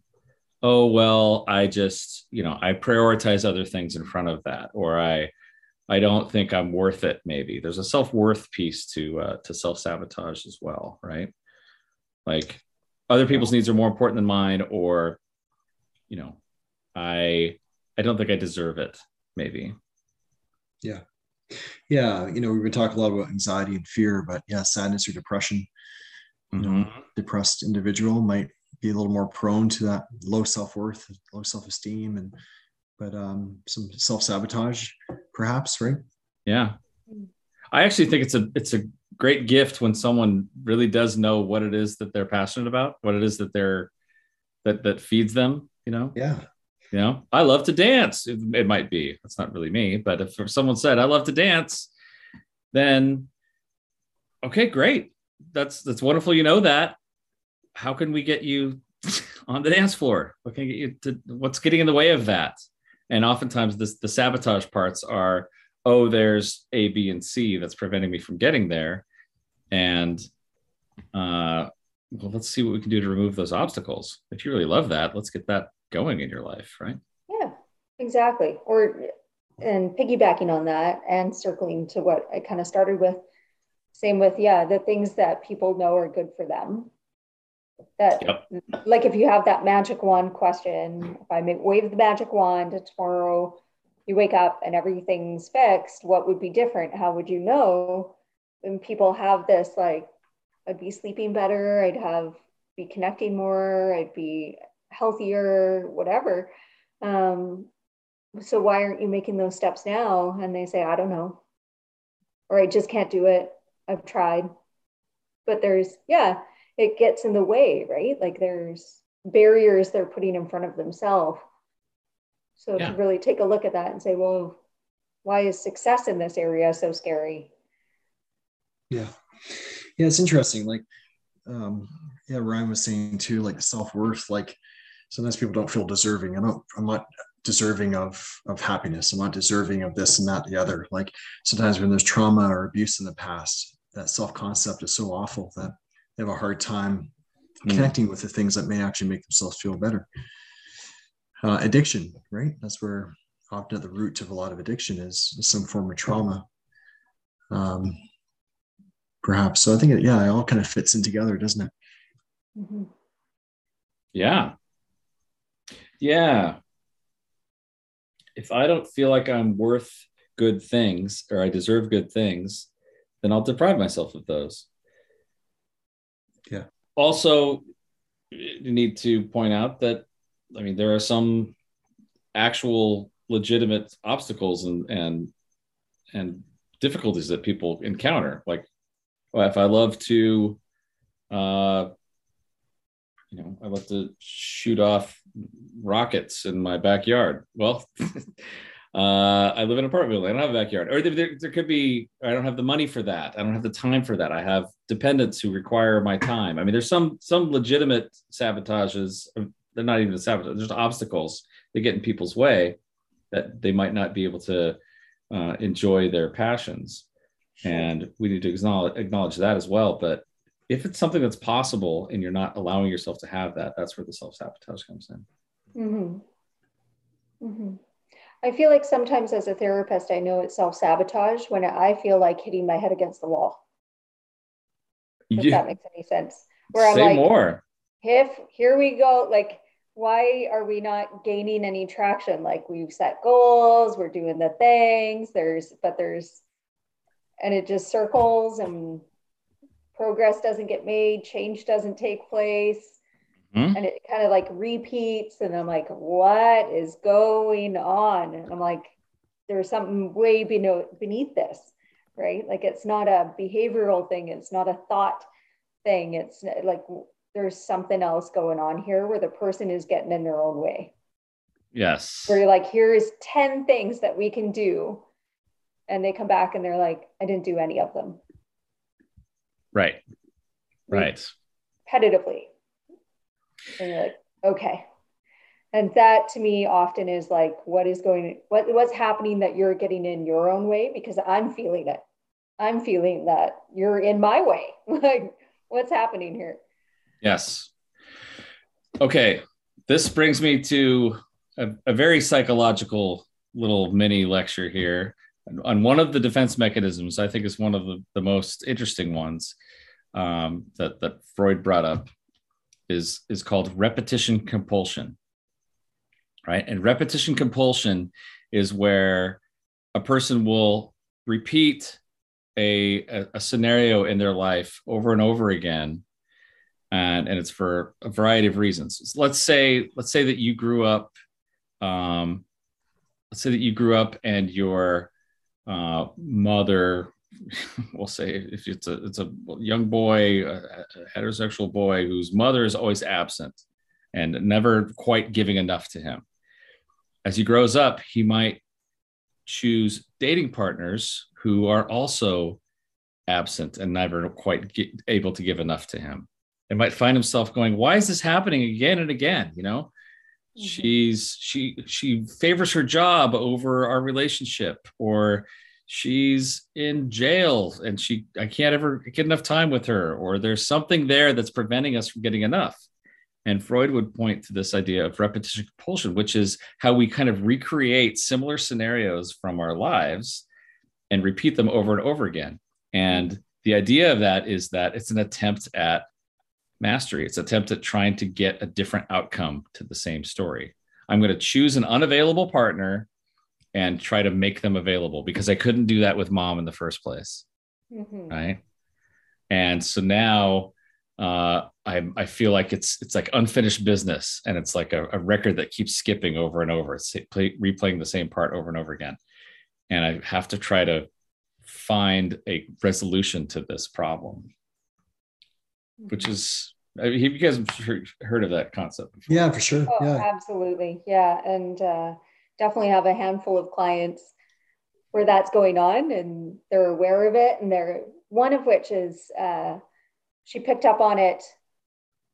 oh well, I just, you know, I prioritize other things in front of that, or I I don't think I'm worth it. Maybe there's a self worth piece to uh, to self sabotage as well, right? Like other people's needs are more important than mine, or you know, I I don't think I deserve it. Maybe. Yeah, yeah. You know, we've been talking a lot about anxiety and fear, but yeah, sadness or depression. You mm-hmm. know, depressed individual might be a little more prone to that low self worth, low self esteem, and but um, some self sabotage, perhaps, right? Yeah, I actually think it's a it's a great gift when someone really does know what it is that they're passionate about, what it is that they're that that feeds them. You know? Yeah. You know, I love to dance. It, it might be. That's not really me, but if someone said I love to dance, then okay, great. That's that's wonderful. You know that. How can we get you on the dance floor? What can get you to? What's getting in the way of that? And oftentimes, this, the sabotage parts are, oh, there's A, B, and C that's preventing me from getting there. And uh, well, let's see what we can do to remove those obstacles. If you really love that, let's get that going in your life, right? Yeah, exactly. Or and piggybacking on that and circling to what I kind of started with, same with yeah, the things that people know are good for them that yep. like if you have that magic wand question if i may wave the magic wand tomorrow you wake up and everything's fixed what would be different how would you know when people have this like i'd be sleeping better i'd have be connecting more i'd be healthier whatever um, so why aren't you making those steps now and they say i don't know or i just can't do it i've tried but there's yeah it gets in the way, right? Like there's barriers they're putting in front of themselves. So yeah. to really take a look at that and say, well, why is success in this area so scary? Yeah. Yeah, it's interesting. Like, um, yeah, Ryan was saying too, like self worth. Like, sometimes people don't feel deserving. I don't. I'm not deserving of of happiness. I'm not deserving of this and that, the other. Like sometimes when there's trauma or abuse in the past, that self concept is so awful that they have a hard time mm. connecting with the things that may actually make themselves feel better. Uh, addiction, right? That's where often at the root of a lot of addiction is some form of trauma. Um, perhaps. So I think, it, yeah, it all kind of fits in together, doesn't it? Mm-hmm. Yeah. Yeah. If I don't feel like I'm worth good things or I deserve good things, then I'll deprive myself of those. Yeah. Also, you need to point out that I mean there are some actual legitimate obstacles and and and difficulties that people encounter. Like, well, if I love to, uh, you know, I love to shoot off rockets in my backyard. Well, Uh, I live in an apartment building. I don't have a backyard. Or there, there, could be, I don't have the money for that. I don't have the time for that. I have dependents who require my time. I mean, there's some some legitimate sabotages. They're not even sabotage. There's obstacles that get in people's way that they might not be able to uh, enjoy their passions. And we need to acknowledge, acknowledge that as well. But if it's something that's possible and you're not allowing yourself to have that, that's where the self sabotage comes in. Mm-hmm. Mm-hmm. I feel like sometimes as a therapist, I know it's self sabotage when I feel like hitting my head against the wall. If yeah. that makes any sense. Where Say I'm like, more. If here we go, like, why are we not gaining any traction? Like we've set goals, we're doing the things, there's, but there's, and it just circles and progress doesn't get made, change doesn't take place Mm-hmm. And it kind of like repeats. And I'm like, what is going on? And I'm like, there's something way beneath this, right? Like it's not a behavioral thing, it's not a thought thing. It's like there's something else going on here where the person is getting in their own way. Yes. Where you're like, here's 10 things that we can do. And they come back and they're like, I didn't do any of them. Right. Right. Repetitively. And you're like, okay. And that to me often is like what is going what what's happening that you're getting in your own way because I'm feeling it. I'm feeling that you're in my way. like what's happening here? Yes. Okay. This brings me to a, a very psychological little mini lecture here on one of the defense mechanisms. I think is one of the, the most interesting ones um, that that Freud brought up is is called repetition compulsion. Right, and repetition compulsion is where a person will repeat a, a, a scenario in their life over and over again and and it's for a variety of reasons. So let's say let's say that you grew up, um, let's say that you grew up and your uh, mother, we'll say if it's a it's a young boy, a, heterosexual boy whose mother is always absent and never quite giving enough to him. As he grows up, he might choose dating partners who are also absent and never quite able to give enough to him and might find himself going, why is this happening again and again? You know, mm-hmm. she's she she favors her job over our relationship, or she's in jail and she I can't ever get enough time with her, or there's something there that's preventing us from getting enough. And Freud would point to this idea of repetition compulsion, which is how we kind of recreate similar scenarios from our lives and repeat them over and over again. And the idea of that is that it's an attempt at mastery. It's an attempt at trying to get a different outcome to the same story. I'm going to choose an unavailable partner and try to make them available because I couldn't do that with mom in the first place. Mm-hmm. Right. And so now uh, I, I feel like it's it's like unfinished business and it's like a, a record that keeps skipping over and over. It's play, replaying the same part over and over again. And I have to try to find a resolution to this problem which is I mean, you guys have heard of that concept before. Yeah, for sure. Oh, yeah, absolutely. Yeah, and uh, definitely have a handful of clients where that's going on, and they're aware of it, and they're one of which is uh, she picked up on it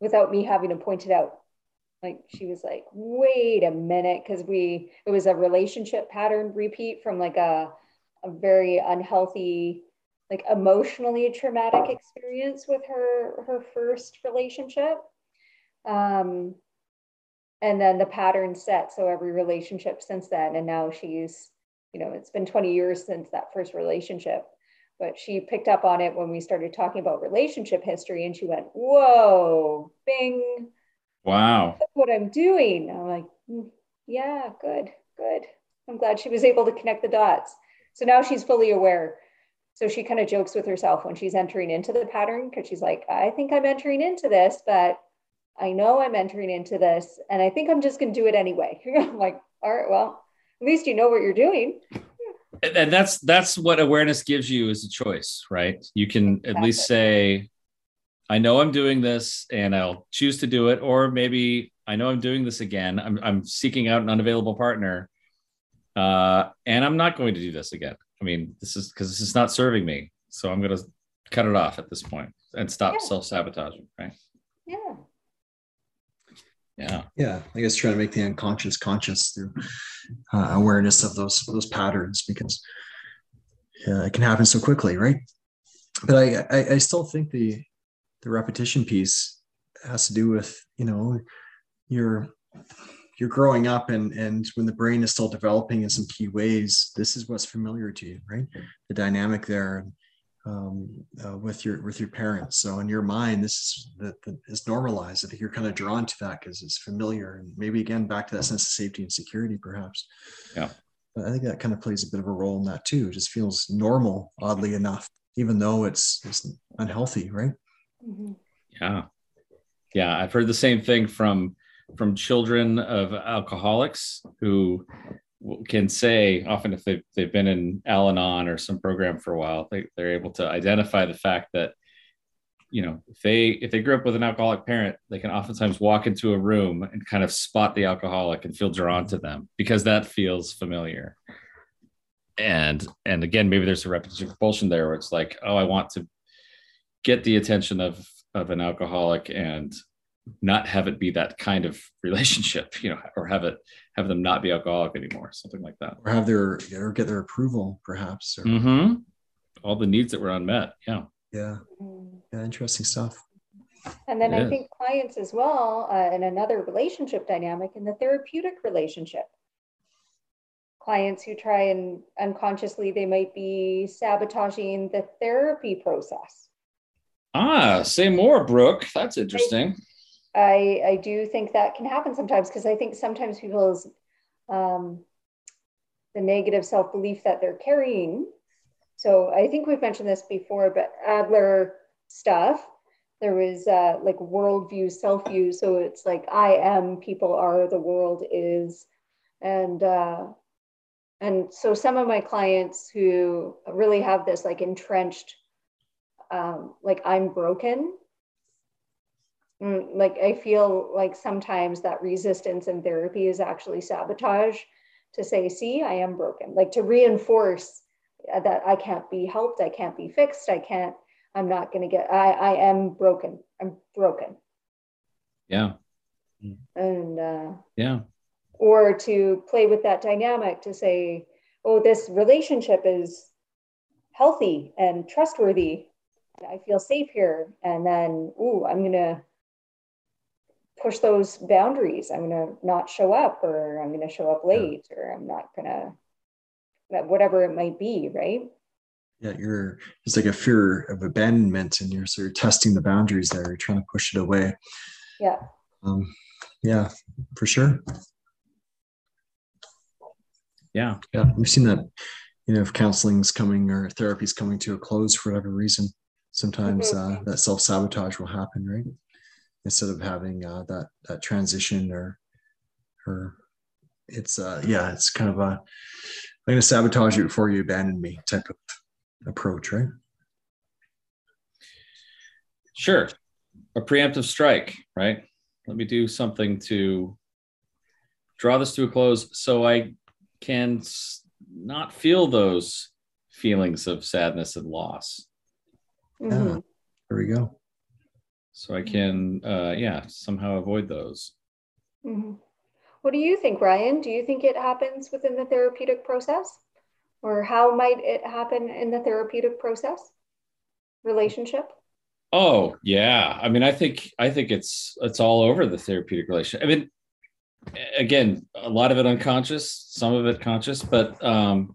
without me having to point it out. Like she was like, "Wait a minute," because we it was a relationship pattern repeat from like a a very unhealthy like emotionally traumatic experience with her her first relationship um, and then the pattern set. So every relationship since then and now she's you know it's been 20 years since that first relationship. But she picked up on it when we started talking about relationship history and she went whoa bing. Wow. What i'm doing. I'm like mm, yeah good good. I'm glad she was able to connect the dots. So now she's fully aware. So she kind of jokes with herself when she's entering into the pattern because she's like, I think I'm entering into this, but I know I'm entering into this and I think I'm just going to do it anyway. I'm like, all right, well, at least you know what you're doing. And that's that's what awareness gives you is a choice, right? You can exactly. at least say, I know I'm doing this and I'll choose to do it. Or maybe I know I'm doing this again. I'm, I'm seeking out an unavailable partner uh, and I'm not going to do this again. I mean, this is because this is not serving me. So I'm going to cut it off at this point and stop yeah. self sabotaging. Right. Yeah. Yeah. Yeah. I guess trying to make the unconscious conscious through uh, awareness of those those patterns because yeah, it can happen so quickly, right? But I, I I still think the the repetition piece has to do with you know your you're growing up and and when the brain is still developing in some key ways this is what's familiar to you right the dynamic there um, uh, with your with your parents. So in your mind this is that is normalized i think you're kind of drawn to that because it's familiar. And maybe again back to that sense of safety and security perhaps. Yeah. But i think that kind of plays a bit of a role in that too. It just feels normal oddly enough even though it's, it's unhealthy right? Mm-hmm. yeah. Yeah i've heard the same thing from from children of alcoholics who can say often if they've, they've been in al-anon or some program for a while they, they're able to identify the fact that you know if they if they grew up with an alcoholic parent they can oftentimes walk into a room and kind of spot the alcoholic and feel drawn to them because that feels familiar. And and again maybe there's a repetition compulsion there where it's like oh i want to get the attention of of an alcoholic and not have it be that kind of relationship, you know, or have it have them not be alcoholic anymore, something like that. Or have their or get their approval, perhaps. Or, Mm-hmm. All the needs that were unmet. Yeah. Yeah. Mm. Yeah. Interesting stuff. And then It I is. think clients as well, uh, in another relationship dynamic, in the therapeutic relationship. Clients who try and unconsciously, they might be sabotaging the therapy process. Ah, say more, Brooke. That's interesting. I, I do think that can happen sometimes because I think sometimes people's um, the negative self belief that they're carrying. So I think we've mentioned this before, but Adler stuff. There was uh, like worldview, self view. So it's like I am, people are, the world is, and uh, and so some of my clients who really have this like entrenched, um, like I'm broken like I feel like sometimes that resistance in therapy is actually sabotage to say, see, I am broken, like to reinforce uh, that I can't be helped, I can't be fixed, I can't, I'm not going to get, I, I am broken, I'm broken. Yeah. And, uh, Yeah. or to play with that dynamic to say, oh, this relationship is healthy and trustworthy. I feel safe here. And then, ooh, I'm going to push those boundaries. I'm going to not show up, or I'm going to show up late, or I'm not going to, whatever it might be, right? Yeah, you're it's like a fear of abandonment, and you're sort of testing the boundaries there. You're trying to push it away. Yeah. Um, yeah, for sure. Yeah. Yeah, we've seen that. You know, if counseling's coming or therapy's coming to a close for whatever reason, sometimes uh, that self sabotage will happen, right? Instead of having uh, that that transition or or it's uh yeah, it's kind of a I'm going to sabotage you before you abandon me type of approach, right? Sure. A preemptive strike, right? Let me do something to draw this to a close so I can not feel those feelings of sadness and loss. Mhm. There we go. So I can, uh, yeah, somehow avoid those. Mhm. What do you think, Ryan? Do you think it happens within the therapeutic process? Or how might it happen in the therapeutic process? Relationship? Oh yeah, I mean, I think I think it's it's all over the therapeutic relation. I mean, again, a lot of it unconscious, some of it conscious, but um,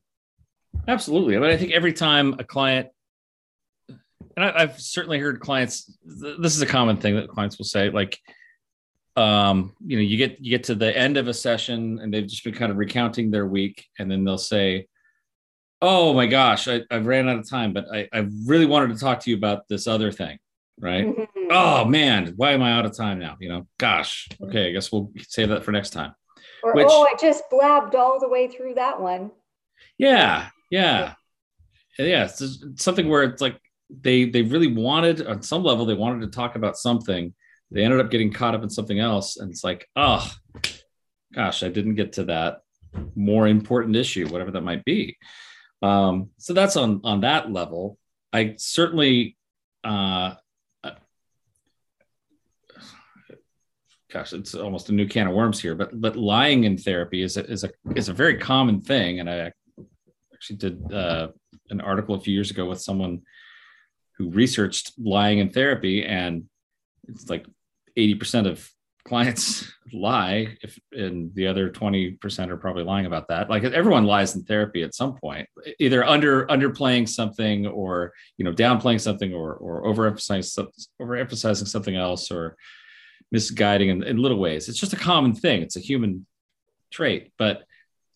absolutely. I mean, I think every time a client, and I, I've certainly heard clients. th- This is a common thing that clients will say, like, um, you know, you get you get to the end of a session and they've just been kind of recounting their week, and then they'll say, "Oh my gosh, I, I ran out of time, but I, I really wanted to talk to you about this other thing." Right Mhm. oh man, why am I out of time now? You know, gosh. Okay, I guess we'll save that for next time. Or, Which- oh, I just blabbed all the way through that one. Yeah, yeah, yeah. It's something where it's like they they really wanted on some level they wanted to talk about something. They ended up getting caught up in something else, and it's like, oh, gosh, I didn't get to that more important issue, whatever that might be. Um, so that's on on that level. I certainly. Uh, gosh, it's almost a new can of worms here, but but lying in therapy is a is a is a very common thing, and I actually did uh, an article a few years ago with someone who researched lying in therapy, and it's like eighty percent of clients lie, if and the other twenty percent are probably lying about that. Like everyone lies in therapy at some point, either under underplaying something, or you know downplaying something, or or overemphasizing overemphasizing something else, or misguiding in, in little ways. It's just a common thing. It's a human trait. But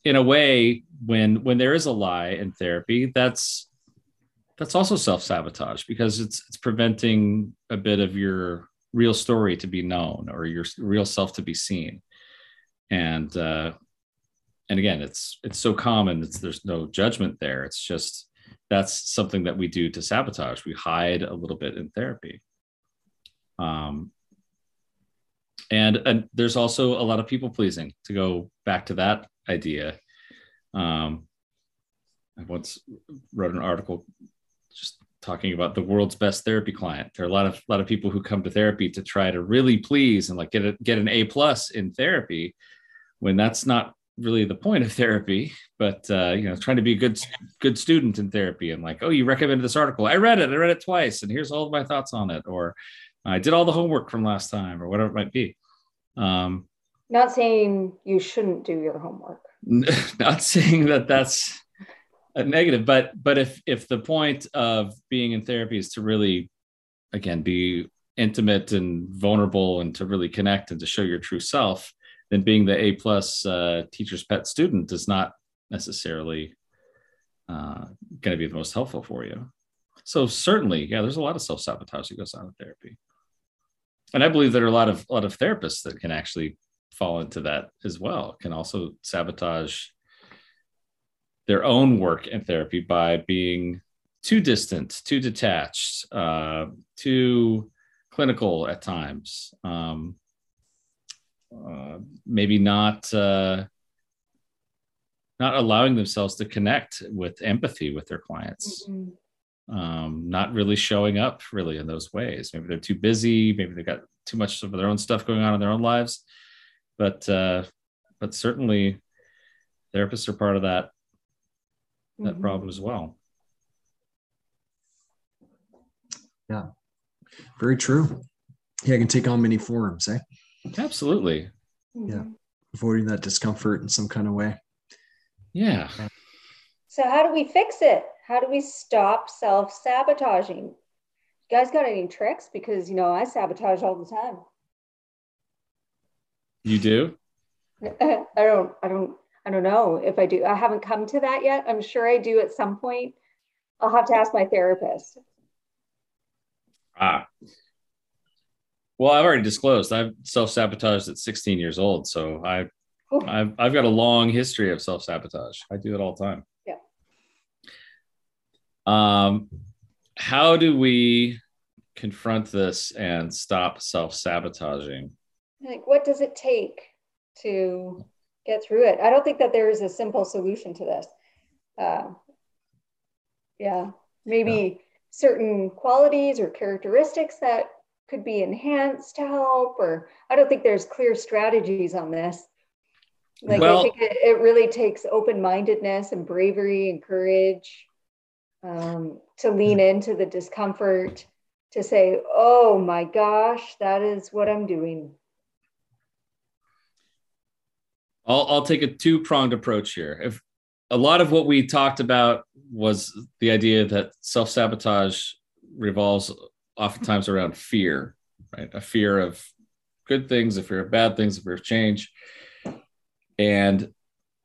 in a way, when when there is a lie in therapy, that's that's also self-sabotage because it's it's preventing a bit of your real story to be known or your real self to be seen. And uh and again, it's it's so common, it's there's no judgment there. It's just that's something that we do to sabotage. We hide a little bit in therapy. Um, and, and there's also a lot of people pleasing to go back to that idea um, i once wrote an article just talking about the world's best therapy client. There are a lot of a lot of people who come to therapy to try to really please and like get a, get an A plus in therapy, when that's not really the point of therapy. But uh, you know, trying to be a good good student in therapy and like, oh, you recommended this article. I read it. I read it twice, and here's all of my thoughts on it. Or I did all the homework from last time, or whatever it might be. Um, not saying you shouldn't do your homework. Not saying that that's a negative but but if if the point of being in therapy is to really again be intimate and vulnerable and to really connect and to show your true self then being the a plus uh, teacher's pet student is not necessarily uh, going to be the most helpful for you. So certainly yeah there's a lot of self-sabotage that goes on in therapy. And i believe there are a lot of a lot of therapists that can actually fall into that as well can also sabotage their own work in therapy by being too distant, too detached, uh, too clinical at times. Um, uh, maybe not uh, not allowing themselves to connect with empathy with their clients. Mm-hmm. Um, not really showing up really in those ways. Maybe they're too busy. Maybe they've got too much of their own stuff going on in their own lives. But uh, but certainly, therapists are part of that that mm-hmm. problem as well. Yeah, very true. Yeah, it can take on many forms, eh? Absolutely. Yeah, mm-hmm. avoiding that discomfort in some kind of way. Yeah. So, how do we fix it? How do we stop self sabotaging? You guys got any tricks? Because, you know, I sabotage all the time. You do? I don't, I don't I don't know if I do. I haven't come to that yet. I'm sure I do at some point. I'll have to ask my therapist. Ah. Well, I've already disclosed I've self-sabotaged at 16 years old. So I I've, I've got a long history of self-sabotage. I do it all the time. Yeah. Um, how do we confront this and stop self-sabotaging? Like what does it take to get through it. I don't think that there is a simple solution to this. Uh, yeah, maybe yeah. certain qualities or characteristics that could be enhanced to help, or I don't think there's clear strategies on this. Like well, I think it, it really takes open-mindedness and bravery and courage um, to lean hmm. into the discomfort, to say, "Oh my gosh, that is what I'm doing." I'll, I'll take a two pronged approach here. If a lot of what we talked about was the idea that self sabotage revolves oftentimes around fear, right? A fear of good things, a fear of bad things, a fear of change. And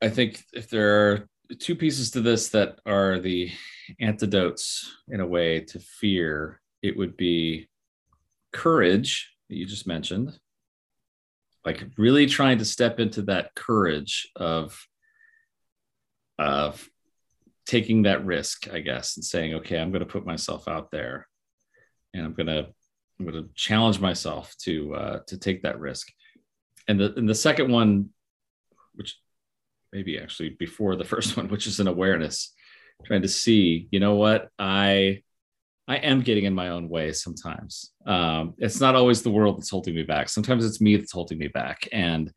I think if there are two pieces to this that are the antidotes in a way to fear, it would be courage that you just mentioned like really trying to step into that courage of of taking that risk i guess and saying okay i'm going to put myself out there and i'm going to i'm going to challenge myself to uh, to take that risk. And the and the second one which maybe actually before the first one which is an awareness trying to see you know what? I I am getting in my own way sometimes. Um, it's not always the world that's holding me back. Sometimes it's me that's holding me back, and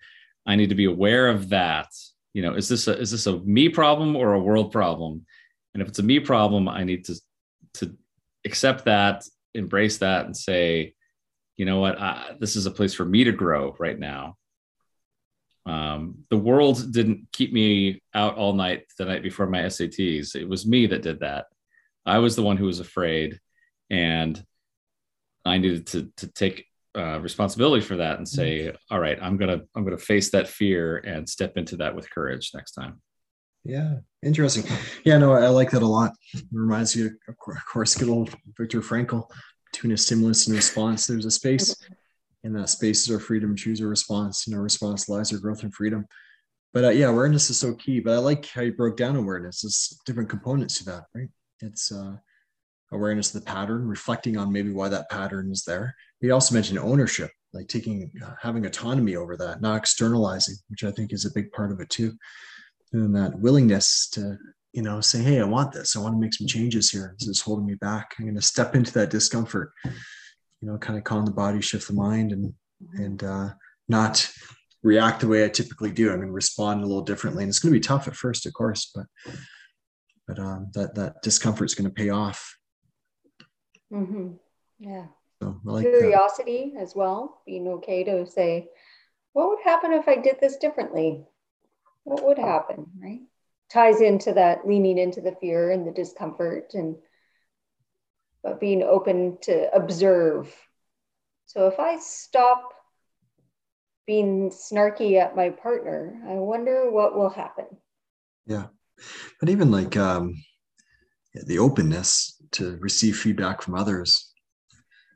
I need to be aware of that. You know, is this a is this a me problem or a world problem? And if it's a me problem, I need to to accept that, embrace that, and say, you know what, I, this is a place for me to grow right now. Um, the world didn't keep me out all night the night before my SATs. It was me that did that. I was the one who was afraid, and I needed to to take uh, responsibility for that and say, mm-hmm. all right, I'm gonna I'm gonna face that fear and step into that with courage next time. Yeah, interesting. Yeah, no, I like that a lot. It reminds me, of course, good old Viktor Frankl. Between a stimulus and response, there's a space, and that space is our freedom. Choose a response. You know, response lies our growth and freedom. But uh, yeah, awareness is so key. But I like how you broke down awareness. There's different components to that, right? It's uh, awareness of the pattern, reflecting on maybe why that pattern is there. We also mentioned ownership, like taking, uh, having autonomy over that, not externalizing, which I think is a big part of it too. And that willingness to you know, say, hey, I want this. I want to make some changes here. This is holding me back. I'm going to step into that discomfort, you know, kind of calm the body, shift the mind, and and uh, not react the way I typically do. I'm going to respond a little differently, and it's going to be tough at first, of course, but but um, that that discomfort is going to pay off. Mm-hmm. Yeah. So like Curiosity that. as well, being okay to say, what would happen if I did this differently? What would happen, right? Ties into that leaning into the fear and the discomfort and but being open to observe. So if I stop being snarky at my partner, I wonder what will happen. Yeah. But even like um, the openness to receive feedback from others.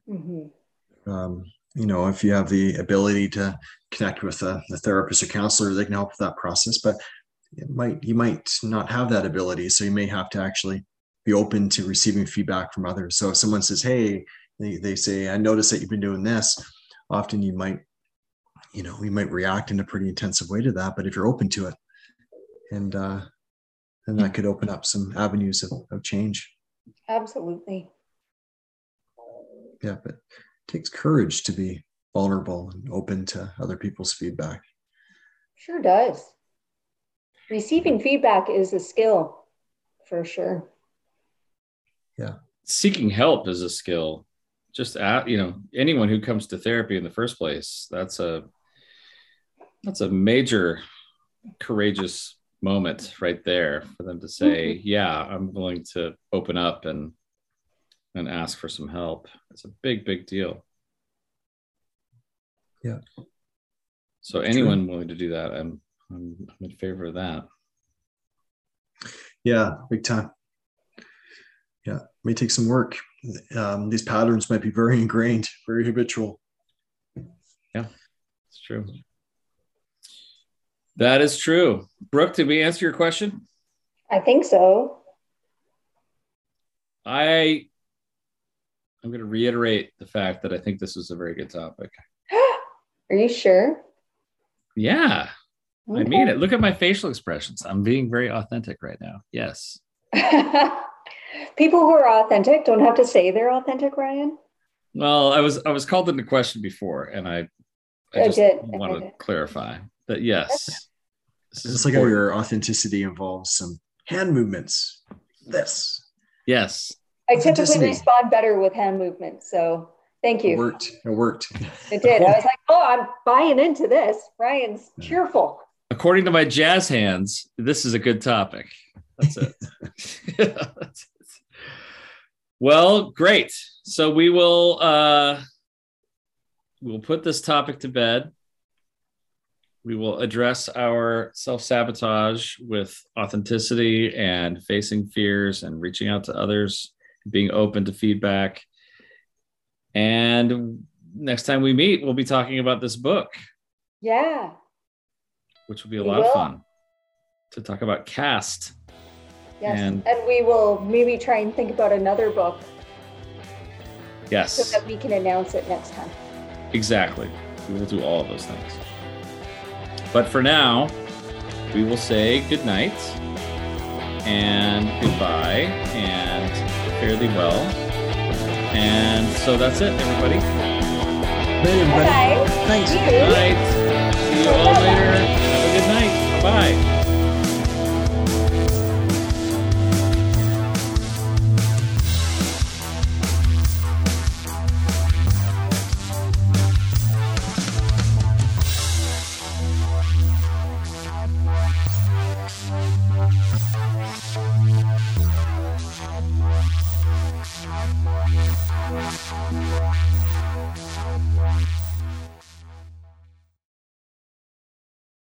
Mm-hmm. Um, you know, if you have the ability to connect with a, a, therapist or counselor, they can help with that process. But it might you might not have that ability, so you may have to actually be open to receiving feedback from others. So if someone says, "Hey," they, they say, "I notice that you've been doing this," often you might you know, you might react in a pretty intensive way to that. But if you're open to it, and uh, then that could open up some avenues of, of change. Absolutely. Yeah, but it takes courage to be vulnerable and open to other people's feedback. Sure does. Receiving feedback is a skill for sure. Yeah. Seeking help is a skill. Just at, you know, anyone who comes to therapy in the first place, that's a that's a major courageous moment right there for them to say, mm-hmm. "Yeah, I'm willing to open up and and ask for some help." It's a big, big deal. Yeah. So anyone True. willing to do that, I'm, I'm I'm in favor of that. Yeah, big time. Yeah, it may take some work. Um, these patterns might be very ingrained, very habitual. Yeah, it's true. That is true. Brooke, did we answer your question? I think so. I I'm going to reiterate the fact that I think this was a very good topic. Are you sure? Yeah. Okay. I mean it. Look at my facial expressions. I'm being very authentic right now. Yes. People who are authentic don't have to say they're authentic, Ryan. Well, I was I was called into question before and I I, just I want to clarify that yes. It's like how your authenticity involves some hand movements. This. Yes. I typically respond better with hand movements. So thank you. It worked. It worked. It did. I was like, oh, I'm buying into this. Ryan's cheerful. According to my jazz hands, this is a good topic. That's it. That's it. Well, great. So we will uh we'll put this topic to bed we will address our self sabotage with authenticity and facing fears and reaching out to others, being open to feedback. And next time we meet, we'll be talking about this book. Yeah. Which will be a we lot will. of fun to talk about Caste. Yes. And, and we will maybe try and think about another book. Yes. So that we can announce it next time. Exactly. We will do all of those things. But for now, we will say good night and goodbye and fairly well. And so that's it, everybody. Night, everybody. Bye. Thanks. Good night. See you all later. Have a good night. Bye.